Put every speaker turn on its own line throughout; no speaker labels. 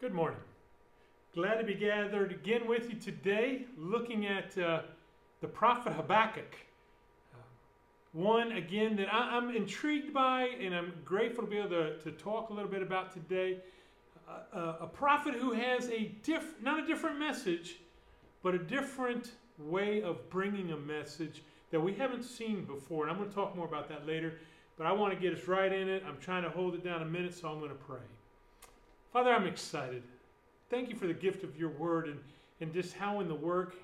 Good morning. Glad to be gathered again with you today, looking at uh, the prophet Habakkuk. Uh, one, again, that I, am intrigued by and I'm grateful to be able to, to talk a little bit about today. Uh, uh, a prophet who has a diff, not a different message, but a different way of bringing a message that we haven't seen before. And I'm going to talk more about that later, but I want to get us right in it. I'm trying to hold it down a minute, so I'm going to pray. Father, I'm excited. Thank you for the gift of your word and, and just how in the work,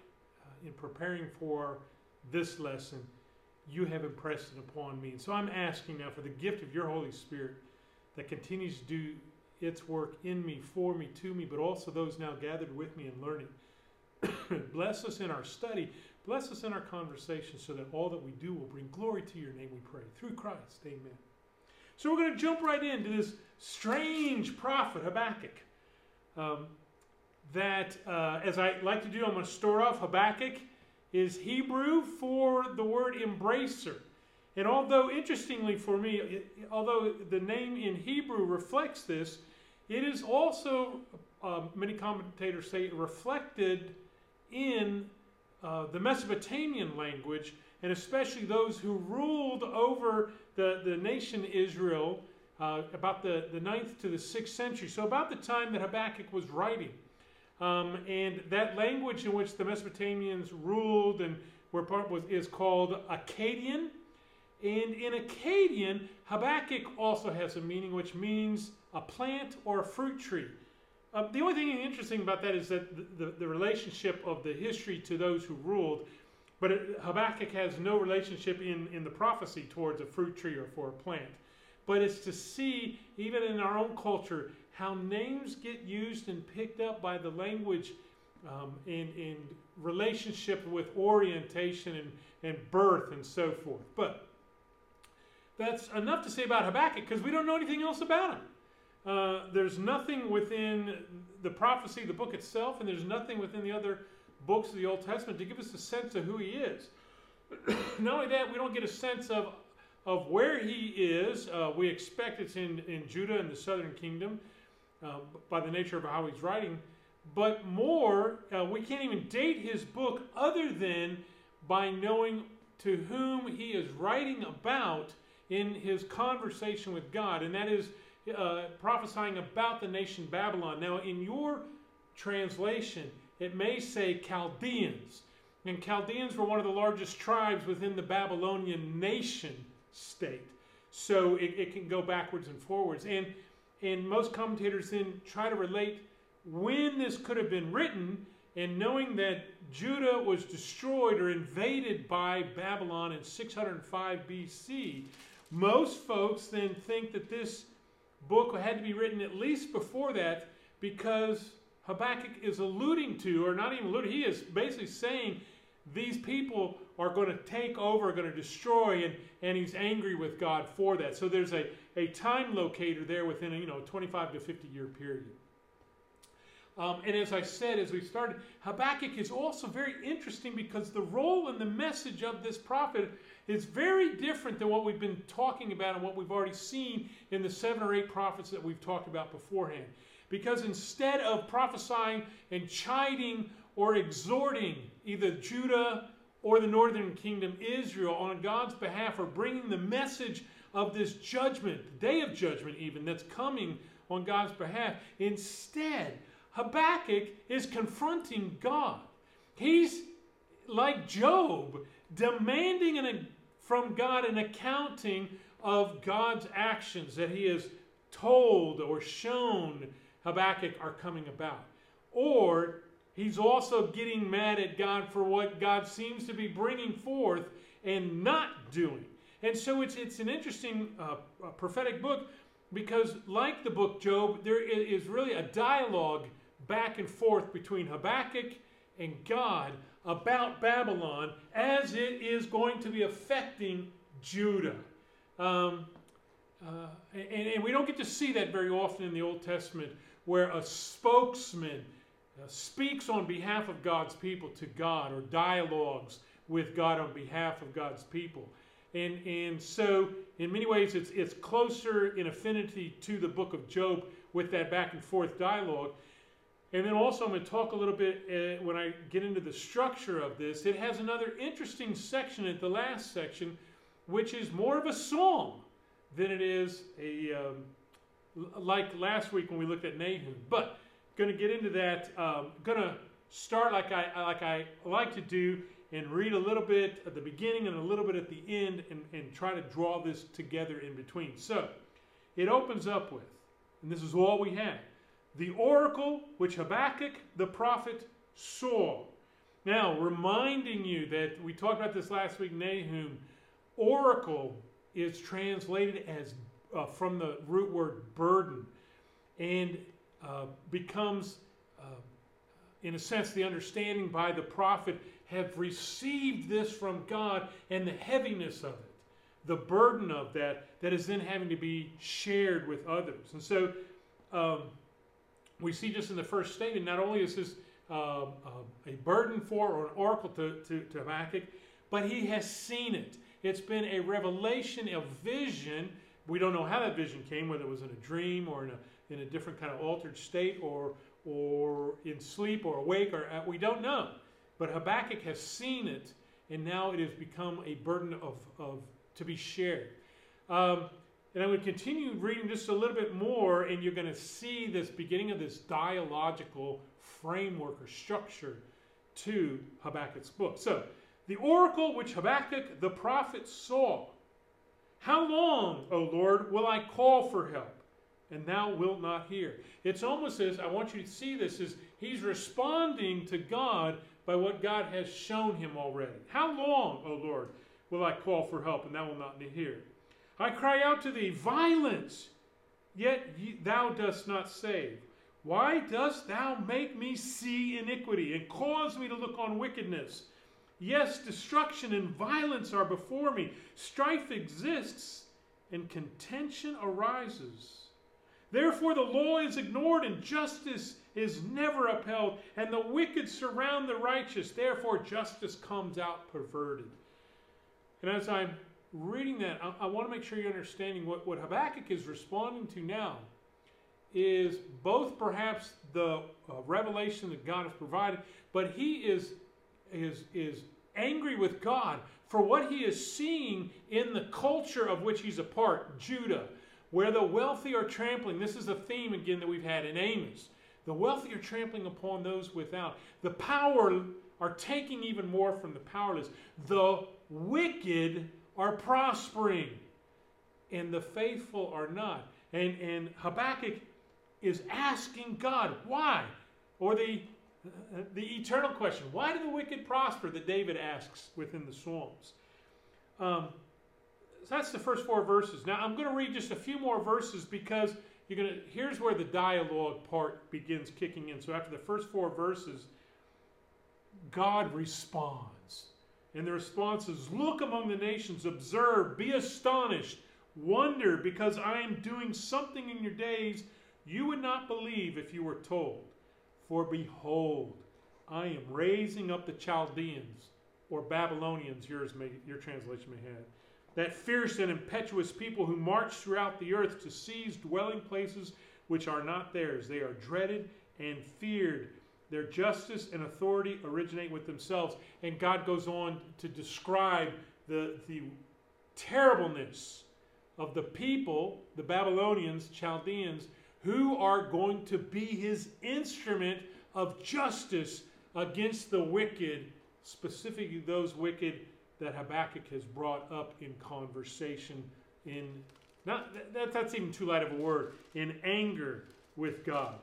uh, in preparing for this lesson, you have impressed it upon me. And so I'm asking now for the gift of your Holy Spirit that continues to do its work in me, for me, to me, but also those now gathered with me and learning. Bless us in our study. Bless us in our conversation so that all that we do will bring glory to your name, we pray. Through Christ, amen. So we're going to jump right into this strange prophet, Habakkuk. Um, that, uh, as I like to do, I'm going to store off Habakkuk is Hebrew for the word embracer. And although, interestingly for me, it, although the name in Hebrew reflects this, it is also, uh, many commentators say, reflected in uh, the Mesopotamian language, and especially those who ruled over the, the nation Israel uh, about the, the 9th to the 6th century. So, about the time that Habakkuk was writing. Um, and that language in which the Mesopotamians ruled and were part was is called Akkadian. And in Akkadian, Habakkuk also has a meaning which means a plant or a fruit tree. Uh, the only thing interesting about that is that the, the, the, relationship of the history to those who ruled, but it, Habakkuk has no relationship in, in the prophecy towards a fruit tree or for a plant but it's to see, even in our own culture, how names get used and picked up by the language um, in, in relationship with orientation and, and birth and so forth. But that's enough to say about Habakkuk because we don't know anything else about him. Uh, there's nothing within the prophecy, the book itself, and there's nothing within the other books of the Old Testament to give us a sense of who he is. Not only that, we don't get a sense of of where he is. Uh, we expect it's in, in Judah and the southern kingdom uh, by the nature of how he's writing. But more, uh, we can't even date his book other than by knowing to whom he is writing about in his conversation with God, and that is uh, prophesying about the nation Babylon. Now, in your translation, it may say Chaldeans. And Chaldeans were one of the largest tribes within the Babylonian nation state. So it, it can go backwards and forwards. And, and most commentators then try to relate when this could have been written and knowing that Judah was destroyed or invaded by Babylon in 605 BC, most folks then think that this book had to be written at least before that because Habakkuk is alluding to, or not even alluding, he is basically saying these people are going to take over, are going to destroy, and, and he's angry with God for that. So there's a, a time locator there within a you know 25 to 50 year period. Um, and as I said, as we started, Habakkuk is also very interesting because the role and the message of this prophet is very different than what we've been talking about and what we've already seen in the seven or eight prophets that we've talked about beforehand. Because instead of prophesying and chiding or exhorting either Judah or the northern kingdom, Israel, on God's behalf, or bringing the message of this judgment, the day of judgment, even, that's coming on God's behalf. Instead, Habakkuk is confronting God. He's like Job, demanding an, from God an accounting of God's actions that he has told or shown Habakkuk are coming about. Or he's also getting mad at God for what God seems to be bringing forth and not doing. And so it's, it's an interesting uh, prophetic book because, like the book Job, there is really a dialogue back and forth between Habakkuk and God about Babylon as it is going to be affecting Judah. Um, uh, and, and we don't get to see that very often in the Old Testament where a spokesman uh, speaks on behalf of God's people to God or dialogues with God on behalf of God's people. And, and so, in many ways, it's, it's closer in affinity to the book of Job, with that back and forth dialogue. And then also, I'm going to talk a little bit uh, when I get into the structure of this. It has another interesting section at the last section, which is more of a song than it is a um, like last week when we looked at Nahum. But going to get into that. Um, going to start like I like I like to do and read a little bit at the beginning and a little bit at the end and, and try to draw this together in between. So it opens up with, and this is all we have, the oracle which Habakkuk the prophet saw. Now, reminding you that we talked about this last week, Nahum, oracle is translated as uh, from the root word burden and uh, becomes, uh, in a sense, the understanding by the prophet have received this from God and the heaviness of it, the burden of that, that is then having to be shared with others. And so um, we see just in the first statement, not only is this uh, uh, a burden for or an oracle to, to, to Habakkuk, but he has seen it. It's been a revelation, a vision. We don't know how that vision came, whether it was in a dream or in a, in a different kind of altered state or, or in sleep or awake, or uh, we don't know. But Habakkuk has seen it, and now it has become a burden of, of to be shared. Um, and I'm going to continue reading just a little bit more, and you're going to see this beginning of this dialogical framework or structure to Habakkuk's book. So, the oracle which Habakkuk the prophet saw. How long, O Lord, will I call for help, and thou wilt not hear? It's almost as I want you to see this as he's responding to God by what God has shown him already. How long, O Lord, will I call for help, and thou wilt not hear? I cry out to thee, violence, yet thou dost not save. Why dost thou make me see iniquity and cause me to look on wickedness? Yes, destruction and violence are before me. Strife exists and contention arises. Therefore, the law is ignored and justice is never upheld, and the wicked surround the righteous. Therefore, justice comes out perverted. And as I'm reading that, I, I want to make sure you're understanding what, what Habakkuk is responding to now is both perhaps the uh, revelation that God has provided, but he is, is, is angry with God for what he is seeing in the culture of which he's a part, Judah, where the wealthy are trampling. This is a theme again that we've had in Amos. The wealthy are trampling upon those without. The power are taking even more from the powerless. The wicked are prospering, and the faithful are not. And, and Habakkuk is asking God, why? Or the, the eternal question, why do the wicked prosper that David asks within the Psalms? Um, so that's the first four verses. Now I'm going to read just a few more verses because you're going to here's where the dialogue part begins kicking in. So after the first four verses, God responds. And the response is Look among the nations, observe, be astonished, wonder, because I am doing something in your days you would not believe if you were told. For behold, I am raising up the Chaldeans, or Babylonians, yours may, your translation may have that fierce and impetuous people who march throughout the earth to seize dwelling places which are not theirs. They are dreaded and feared. Their justice and authority originate with themselves. And God goes on to describe the, the terribleness of the people, the Babylonians, Chaldeans, who are going to be his instrument of justice against the wicked, specifically those wicked that Habakkuk has brought up in conversation, in not that, that's even too light of a word, in anger with God.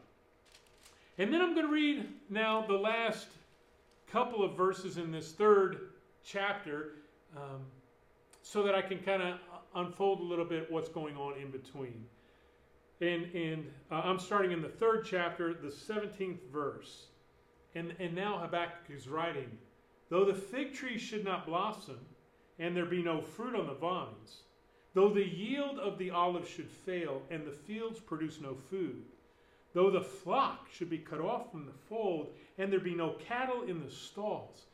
And then I'm going to read now the last couple of verses in this third chapter um, so that I can kind of unfold a little bit what's going on in between. And, and uh, I'm starting in the third chapter, the 17th verse. And, and now Habakkuk is writing Though the fig tree should not blossom, and there be no fruit on the vines, though the yield of the olive should fail, and the fields produce no food, though the flock should be cut off from the fold, and there be no cattle in the stalls.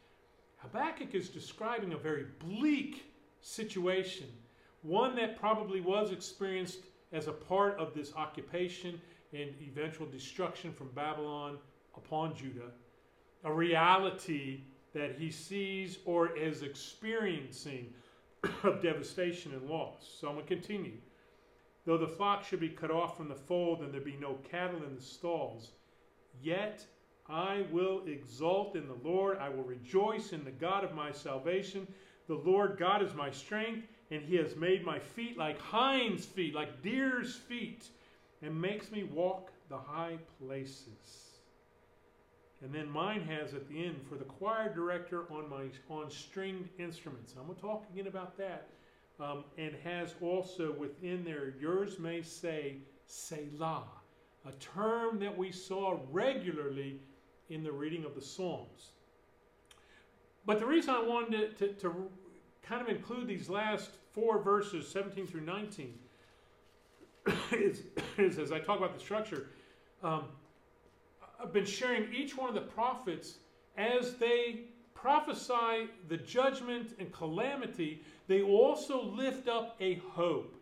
Habakkuk is describing a very bleak situation, one that probably was experienced as a part of this occupation and eventual destruction from Babylon upon Judah, a reality that he sees or is experiencing of devastation and loss. So I'm going to continue. Though the flock should be cut off from the fold and there be no cattle in the stalls, yet I will exult in the Lord. I will rejoice in the God of my salvation. The Lord God is my strength, and he has made my feet like hinds' feet, like deer's feet, and makes me walk the high places. And then mine has at the end for the choir director on my on stringed instruments. I'm going to talk again about that. Um, and has also within there, yours may say Selah, a term that we saw regularly in the reading of the Psalms. But the reason I wanted to, to, to kind of include these last four verses, 17 through 19, is, is as I talk about the structure, um, I've been sharing each one of the prophets as they prophesy the judgment and calamity, they also lift up a hope.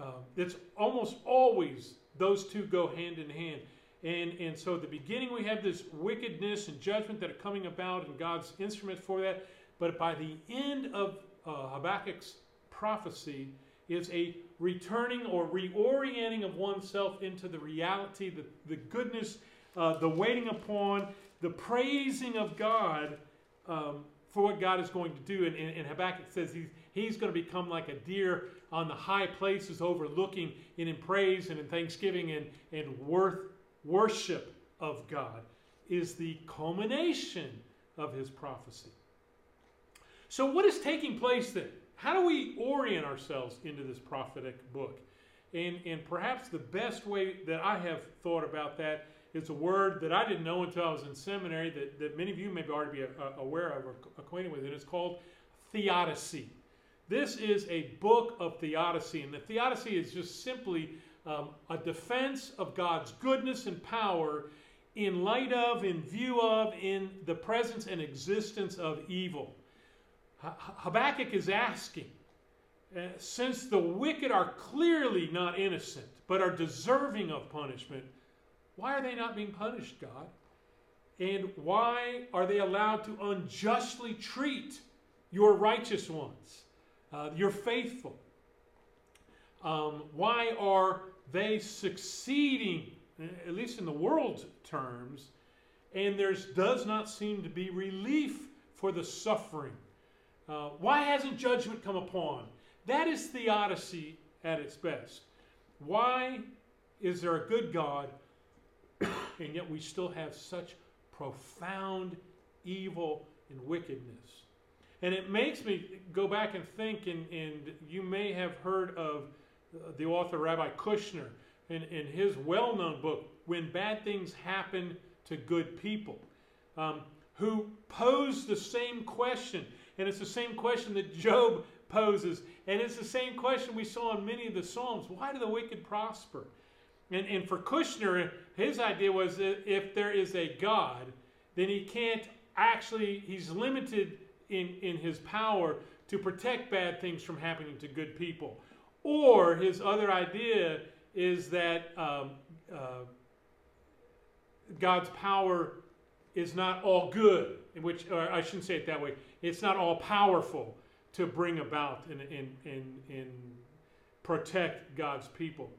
Uh, it's almost always those two go hand in hand. And, and so at the beginning, we have this wickedness and judgment that are coming about, and God's instrument for that. But by the end of uh, Habakkuk's prophecy, is a returning or reorienting of oneself into the reality, the, the goodness, uh, the waiting upon, the praising of God um, for what God is going to do. And, and, and Habakkuk says he's, he's going to become like a deer on the high places overlooking and in praise and in thanksgiving and, and worth worship of God is the culmination of his prophecy. So, what is taking place then? How do we orient ourselves into this prophetic book? And, and perhaps the best way that I have thought about that is a word that I didn't know until I was in seminary that, that many of you may already be uh, aware of or acquainted with. And It is called theodicy. This is a book of theodicy, and the theodicy is just simply um, a defense of God's goodness and power in light of, in view of, in the presence and existence of evil. Habakkuk is asking, uh, since the wicked are clearly not innocent, but are deserving of punishment, why are they not being punished, God? And why are they allowed to unjustly treat your righteous ones, uh, your faithful? Um, why are they succeeding, at least in the world's terms, and there does not seem to be relief for the suffering? Uh, why hasn't judgment come upon? That is theodicy at its best. Why is there a good God and yet we still have such profound evil and wickedness. And it makes me go back and think, and, and you may have heard of the author Rabbi Kushner in, in his well known book, When Bad Things Happen to Good People, um, who posed the same question. And it's the same question that Job poses. And it's the same question we saw in many of the Psalms why do the wicked prosper? And, and for Kushner, his idea was that if there is a God, then he can't actually, he's limited in, in his power to protect bad things from happening to good people. Or his other idea is that um, uh, God's power is not all good, in which, I shouldn't say it that way, it's not all powerful to bring about and, and, and, and protect God's people.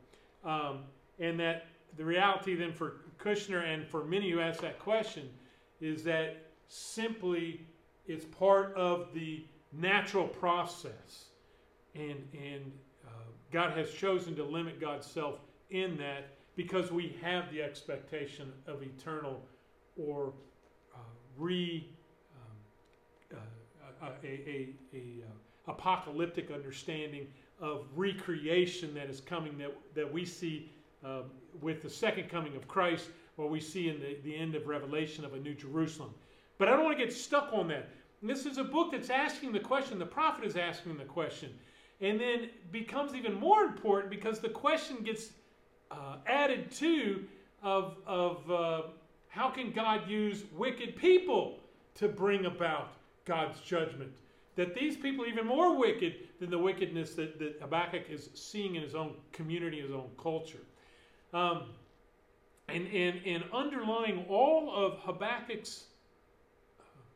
Um, and that the reality then for Kushner and for many who ask that question is that simply it's part of the natural process. And, and uh, God has chosen to limit God's self in that because we have the expectation of eternal or uh, re um, uh, a, a, a, uh, apocalyptic understanding of recreation that is coming that, that we see um, with the second coming of Christ, what we see in the, the end of Revelation of a New Jerusalem. But I don't want to get stuck on that. This is a book that's asking the question, the prophet is asking the question, and then becomes even more important because the question gets uh, added to of, of uh, how can God use wicked people to bring about God's judgment? That these people are even more wicked than the wickedness that, that Habakkuk is seeing in his own community, his own culture. Um, and, and, and underlying all of Habakkuk's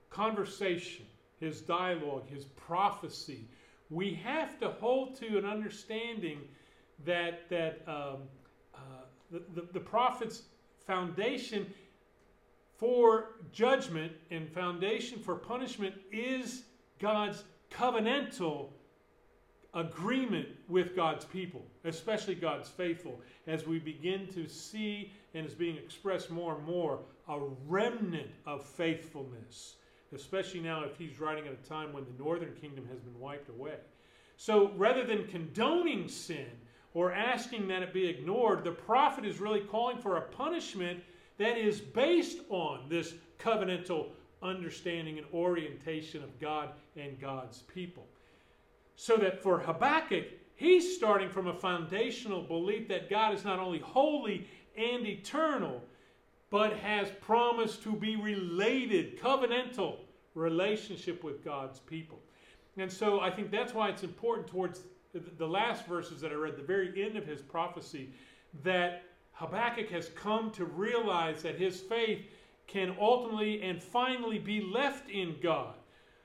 conversation, his dialogue, his prophecy, we have to hold to an understanding that, that um, uh, the, the, the prophet's foundation for judgment and foundation for punishment is God's covenantal agreement with God's people, especially God's faithful, as we begin to see and is being expressed more and more a remnant of faithfulness, especially now if he's writing at a time when the northern kingdom has been wiped away. So rather than condoning sin or asking that it be ignored, the prophet is really calling for a punishment that is based on this covenantal understanding and orientation of God and God's people. So that for Habakkuk, he's starting from a foundational belief that God is not only holy and eternal, but has promised to be related, covenantal relationship with God's people. And so I think that's why it's important towards the last verses that I read, the very end of his prophecy, that Habakkuk has come to realize that his faith can ultimately and finally be left in God,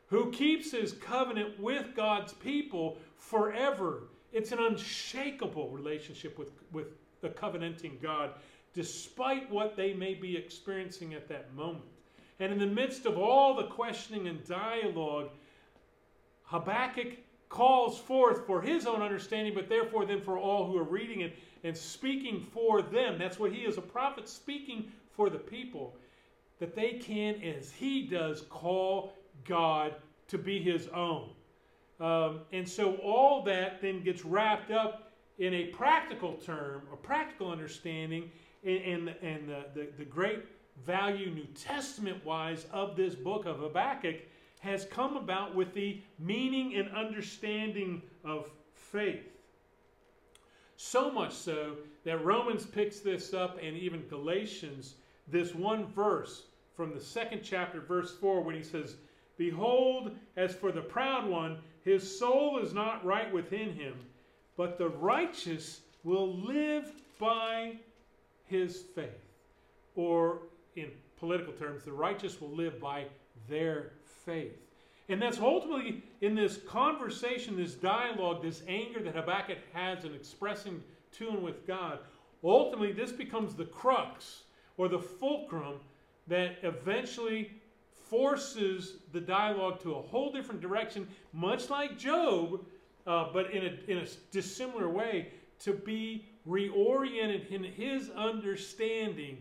who keeps his covenant with God's people forever. It's an unshakable relationship with, with the covenanting God, despite what they may be experiencing at that moment. And in the midst of all the questioning and dialogue, Habakkuk calls forth for his own understanding, but therefore then for all who are reading it and speaking for them. That's what he is a prophet speaking for the people, that they can, as he does, call God to be his own. Um, and so all that then gets wrapped up in a practical term, a practical understanding, and, and, and the, the, the great value New Testament wise of this book of Habakkuk has come about with the meaning and understanding of faith. So much so that Romans picks this up and even Galatians, this one verse from the second chapter, verse 4, when he says, Behold, as for the proud one, his soul is not right within him, but the righteous will live by his faith. Or, in political terms, the righteous will live by their faith. And that's ultimately in this conversation, this dialogue, this anger that Habakkuk has in expressing to and with God. Ultimately, this becomes the crux or the fulcrum that eventually forces the dialogue to a whole different direction, much like Job, uh, but in a, in a dissimilar way, to be reoriented in his understanding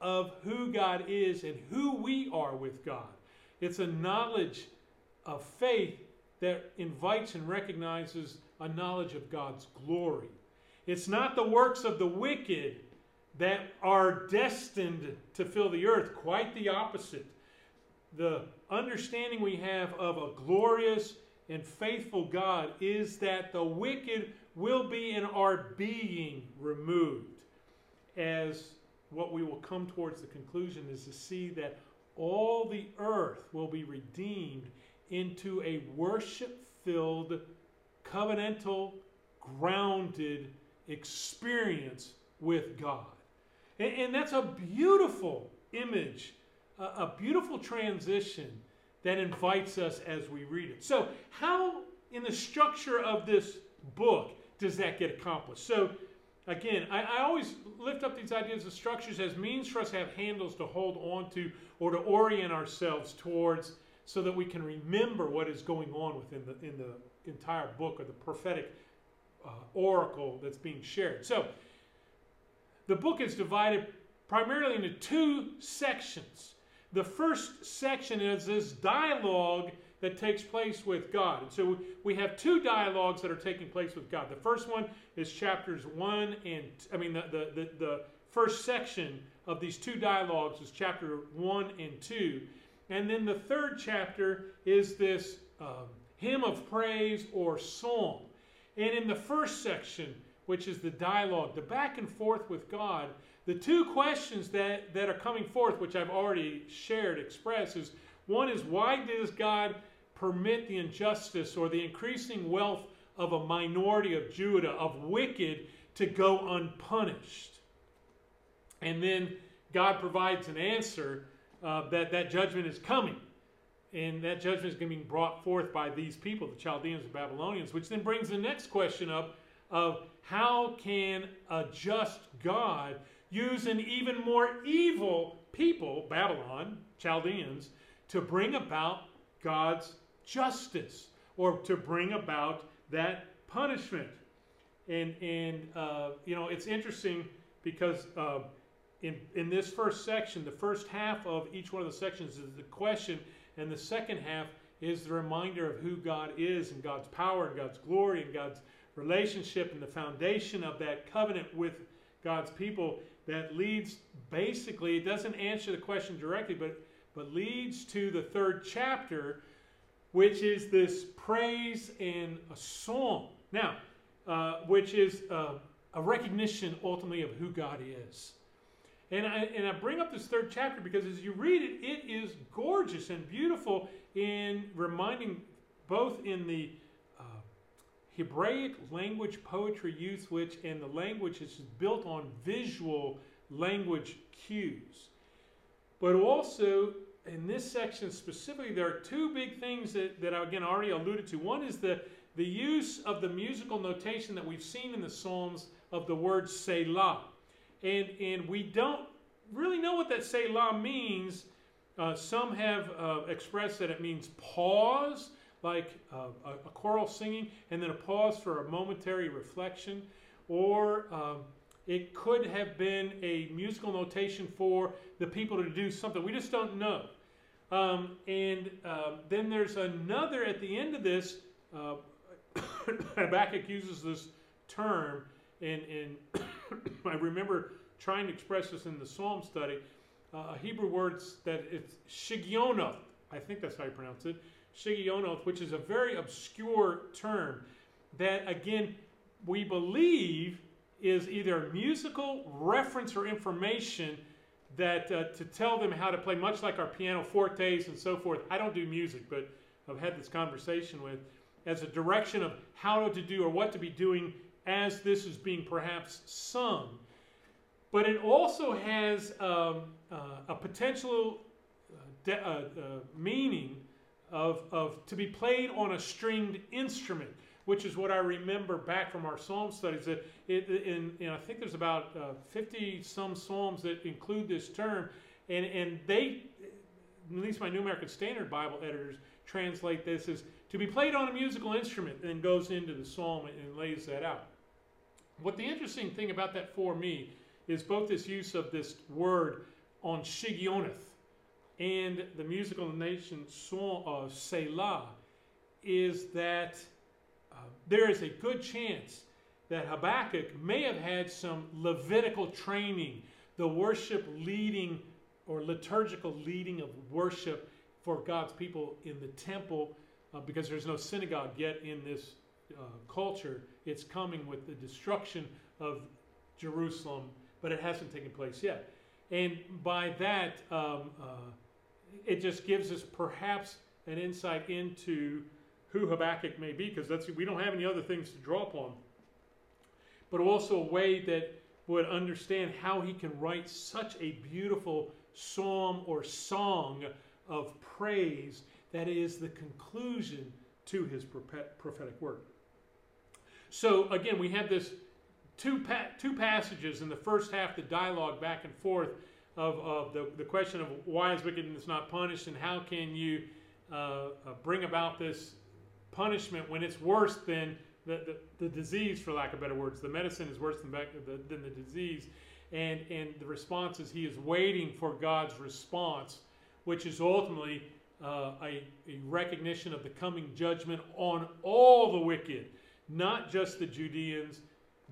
of who God is and who we are with God. It's a knowledge of faith that invites and recognizes a knowledge of God's glory. It's not the works of the wicked that are destined to fill the earth, quite the opposite. The understanding we have of a glorious and faithful God is that the wicked will be and are being removed. As what we will come towards the conclusion is to see that all the earth will be redeemed into a worship filled, covenantal, grounded experience with God. And, and, that's a beautiful image, a, a beautiful transition that invites us as we read it. So, how in the structure of this book does that get accomplished? So, again, I, I, always lift up these ideas of structures as means for us to have handles to hold on to or to orient ourselves towards so that we can remember what is going on within the, in the entire book or the prophetic uh, oracle that's being shared. So, the book is divided primarily into two sections. The first section is this dialogue that takes place with God. And so we have two dialogues that are taking place with God. The first one is chapters 1 and, I mean, the, the, the, the first section of these two dialogues is chapter 1 and 2. And then the third chapter is this um, hymn of praise or song. And in the first section, which is the dialogue, the back and forth with God, the two questions that, that are coming forth, which I've already shared, express, is one is why does God permit the injustice or the increasing wealth of a minority of Judah, of wicked, to go unpunished? And then God provides an answer uh, that that judgment is coming. And that judgment is going to be brought forth by these people, the Chaldeans and Babylonians, which then brings the next question up of how can a just God use an even more evil people, Babylon, Chaldeans, to bring about God's justice or to bring about that punishment. And, and uh, you know, it's interesting because uh, in, in this first section, the first half of each one of the sections is the question, and the second half is the reminder of who God is and God's power and God's glory and God's relationship and the foundation of that covenant with God's people that leads basically, it doesn't answer the question directly, but, but leads to the third chapter, which is this praise and a song. Now, uh, which is uh, a recognition ultimately of who God is. And I, and I bring up this third chapter because as you read it, it is gorgeous and beautiful in reminding both in the uh, Hebraic language poetry use, which and the language is built on visual language cues. But also in this section specifically, there are two big things that, that I again already alluded to. One is the, the use of the musical notation that we've seen in the Psalms of the word Selah. And, and we don't really know what that Selah means. Uh, some have uh, expressed that it means pause, like uh, a, a, choral singing, and then a pause for a momentary reflection. Or um, it could have been a musical notation for the people to do something. We just don't know. Um, and uh, then there's another at the end of this. Uh, Habakkuk uses this term, and, and I remember trying to express this in the Psalm study. Uh, Hebrew words that it's shigionoth. I think that's how you pronounce it. Shigionoth, which is a very obscure term that, again, we believe is either musical reference or information that uh, to tell them how to play, much like our piano fortes and so forth. I don't do music, but I've had this conversation with as a direction of how to do or what to be doing as this is being perhaps sung. But it also has um, uh, a potential uh, de- uh, uh, meaning of, of to be played on a stringed instrument which is what I remember back from our psalm studies. That it, in, in I think there's about 50 uh, some psalms that include this term, and and they, at least my New American Standard Bible editors translate this as to be played on a musical instrument, and goes into the psalm and lays that out. What the interesting thing about that for me is both this use of this word on Shigionoth and the musical nation song of Selah is that there is a good chance that Habakkuk may have had some Levitical training, the worship leading or liturgical leading of worship for God's people in the temple, uh, because there's no synagogue yet in this uh, culture. It's coming with the destruction of Jerusalem, but it hasn't taken place yet. And by that, um, uh, it just gives us perhaps an insight into who Habakkuk may be, because that's we don't have any other things to draw upon. But also a way that would understand how he can write such a beautiful psalm or song of praise that is the conclusion to his prophetic work. So again, we have this two pa- two passages in the first half, the dialogue back and forth of, of the, the question of why is wickedness not punished and how can you uh, uh, bring about this punishment when it's worse than the, the, the, disease, for lack of better words. The medicine is worse than, the, than the disease. And, and the response is he is waiting for God's response, which is ultimately uh, a, a recognition of the coming judgment on all the wicked, not just the Judeans,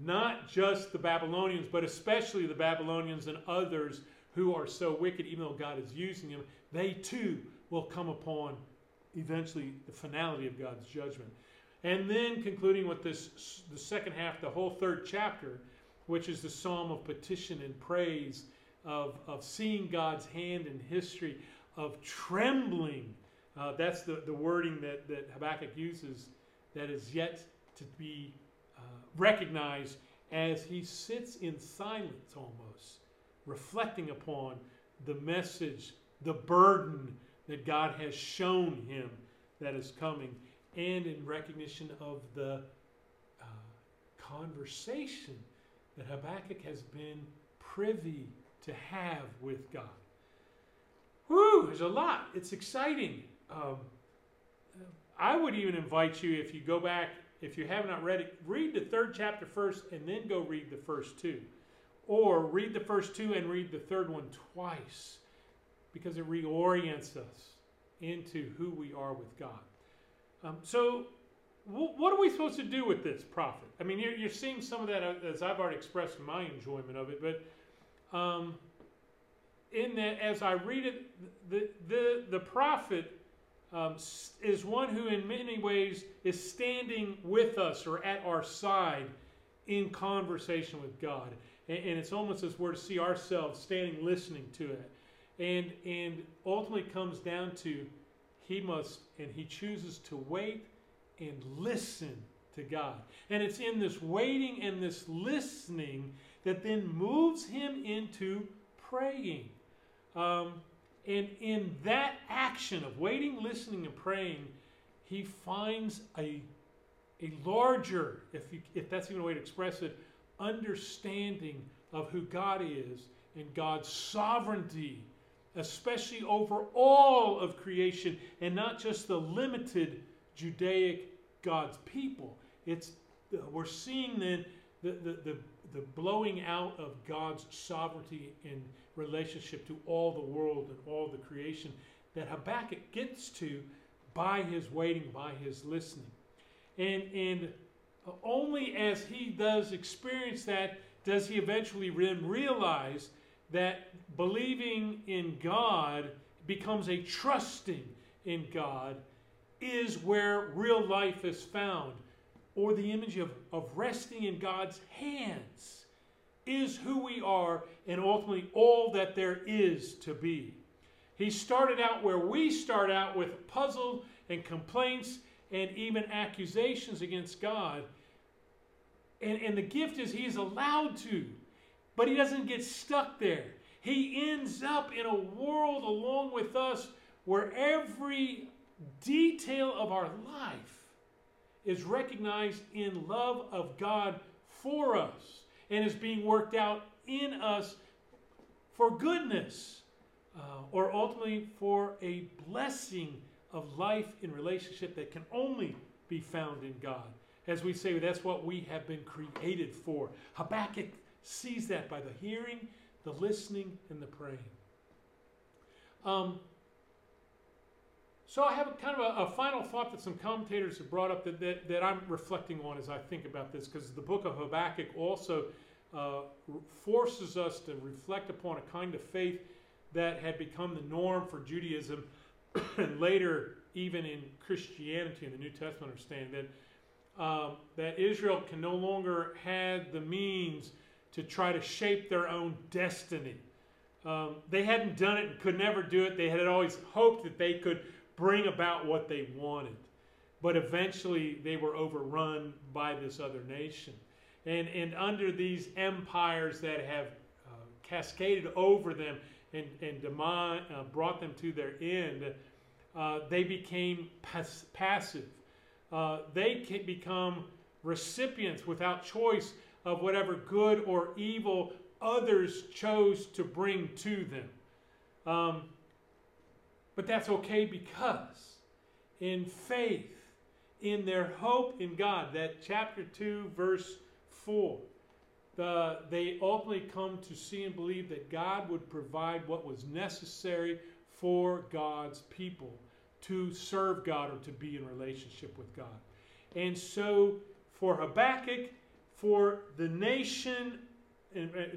not just the Babylonians, but especially the Babylonians and others who are so wicked, even though God is using them, they too will come upon eventually the finality of God's judgment. And then concluding with this, the second half, the whole third chapter, which is the psalm of petition and praise, of, of seeing God's hand in history, of trembling. Uh, that's the, the wording that, that Habakkuk uses that is yet to be uh, recognized as he sits in silence almost reflecting upon the message, the burden that God has shown him that is coming, and in recognition of the uh, conversation that Habakkuk has been privy to have with God. Whew, there's a lot. It's exciting. Um, I would even invite you, if you go back, if you have not read it, read the third chapter first and then go read the first two. Or read the first two and read the third one twice because it reorients us into who we are with God. Um, so, w- what are we supposed to do with this prophet? I mean, you're, you're seeing some of that uh, as I've already expressed my enjoyment of it, but um, in that, as I read it, the, the, the prophet um, is one who, in many ways, is standing with us or at our side in conversation with God. And, and it's almost as we're to see ourselves standing listening to it. And, and ultimately comes down to he must, and he chooses to wait and listen to God. And it's in this waiting and this listening that then moves him into praying. Um, and in that action of waiting, listening, and praying, he finds a, a larger, if, you, if that's even a way to express it, understanding of who God is and God's sovereignty, especially over all of creation and not just the limited Judaic God's people. It's we're seeing then the, the, the, the blowing out of God's sovereignty in relationship to all the world and all the creation that Habakkuk gets to by his waiting, by his listening. And, and only as he does experience that does he eventually realize that believing in God becomes a trusting in God is where real life is found, or the image of, of resting in God's hands is who we are and ultimately all that there is to be. He started out where we start out with puzzle and complaints and even accusations against God. And, and the gift is he is allowed to, but he doesn't get stuck there. He ends up in a world along with us where every detail of our life is recognized in love of God for us and is being worked out in us for goodness uh, or ultimately for a blessing of life in relationship that can only be found in God. As we say, that's what we have been created for. Habakkuk sees that by the hearing, the listening, and the praying. Um, so I have a, kind of a, a, final thought that some commentators have brought up that, that, that I'm reflecting on as I think about this, because the book of Habakkuk also uh, forces us to reflect upon a kind of faith that had become the norm for Judaism and later even in Christianity in the New Testament understand that um, that Israel can no longer have the means to try to shape their own destiny. Um, they hadn't done it and could never do it. They had always hoped that they could bring about what they wanted. But eventually they were overrun by this other nation. And, and under these empires that have uh, cascaded over them and, and uh, brought them to their end, uh, they became pas- passive. Uh, they can become recipients without choice of whatever good or evil others chose to bring to them. Um, but that's okay because in faith, in their hope in God, that chapter 2, verse 4, the, they ultimately come to see and believe that God would provide what was necessary for God's people to serve God or to be in relationship with God. And so for Habakkuk, for the nation,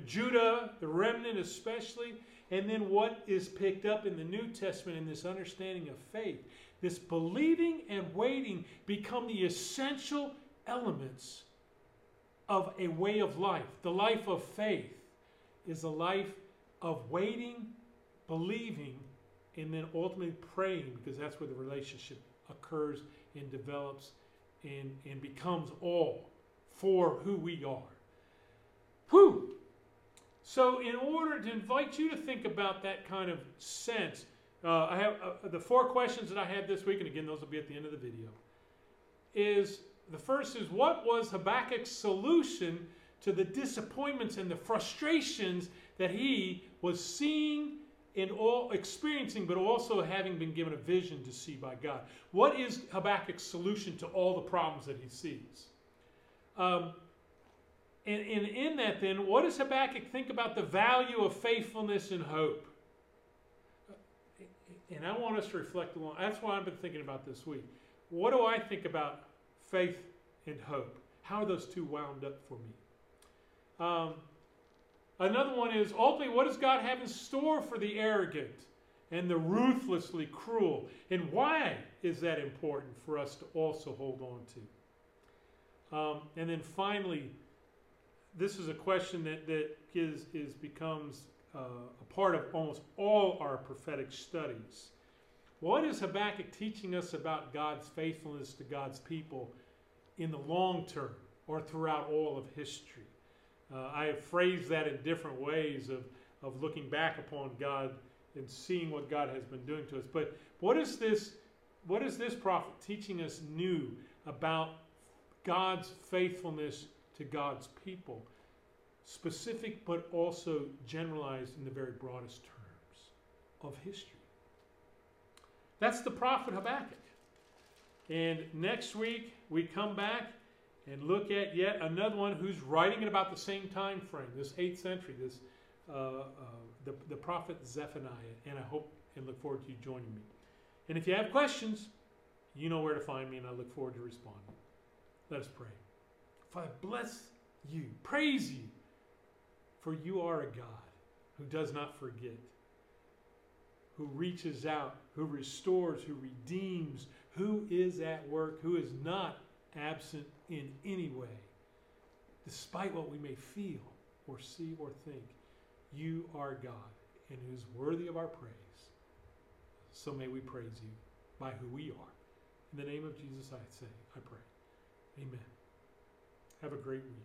Judah, the remnant especially, and then what is picked up in the New Testament in this understanding of faith, this believing and waiting become the essential elements of a way of life. The life of faith is a life of waiting, believing, and then ultimately praying because that's where the relationship occurs and develops and, and becomes all for who we are. Whew! So, in order to invite you to think about that kind of sense, uh, I have uh, the four questions that I had this week, and again, those will be at the end of the video. Is the first is what was Habakkuk's solution to the disappointments and the frustrations that he was seeing and all experiencing, but also having been given a vision to see by God. What is Habakkuk's solution to all the problems that he sees? Um, and, and in that, then, what does Habakkuk think about the value of faithfulness and hope? And I want us to reflect along. That's why I've been thinking about this week. What do I think about faith and hope? How are those two wound up for me? Um, another one is ultimately, what does God have in store for the arrogant and the ruthlessly cruel? And why is that important for us to also hold on to? Um, and then finally, this is a question that, that is, is becomes uh, a part of almost all our prophetic studies. What is Habakkuk teaching us about God's faithfulness to God's people in the long term or throughout all of history? Uh, I have phrased that in different ways of, of looking back upon God and seeing what God has been doing to us. But what is this? What is this prophet teaching us new about God's faithfulness to God's people? Specific, but also generalized in the very broadest terms of history. That's the prophet Habakkuk. And next week we come back and look at yet another one who's writing at about the same time frame, this 8th century, this uh, uh, the, the prophet Zephaniah. And I hope and look forward to you joining me. And if you have questions, you know where to find me, and I look forward to responding. Let us pray. Father, bless you, praise you, for you are a God who does not forget, who reaches out, who restores, who redeems, who is at work, who is not absent in any way. Despite what we may feel or see or think, you are God and who's worthy of our praise. So may we praise you by who we are. In the name of Jesus, I say, I pray. Amen. Have a great week.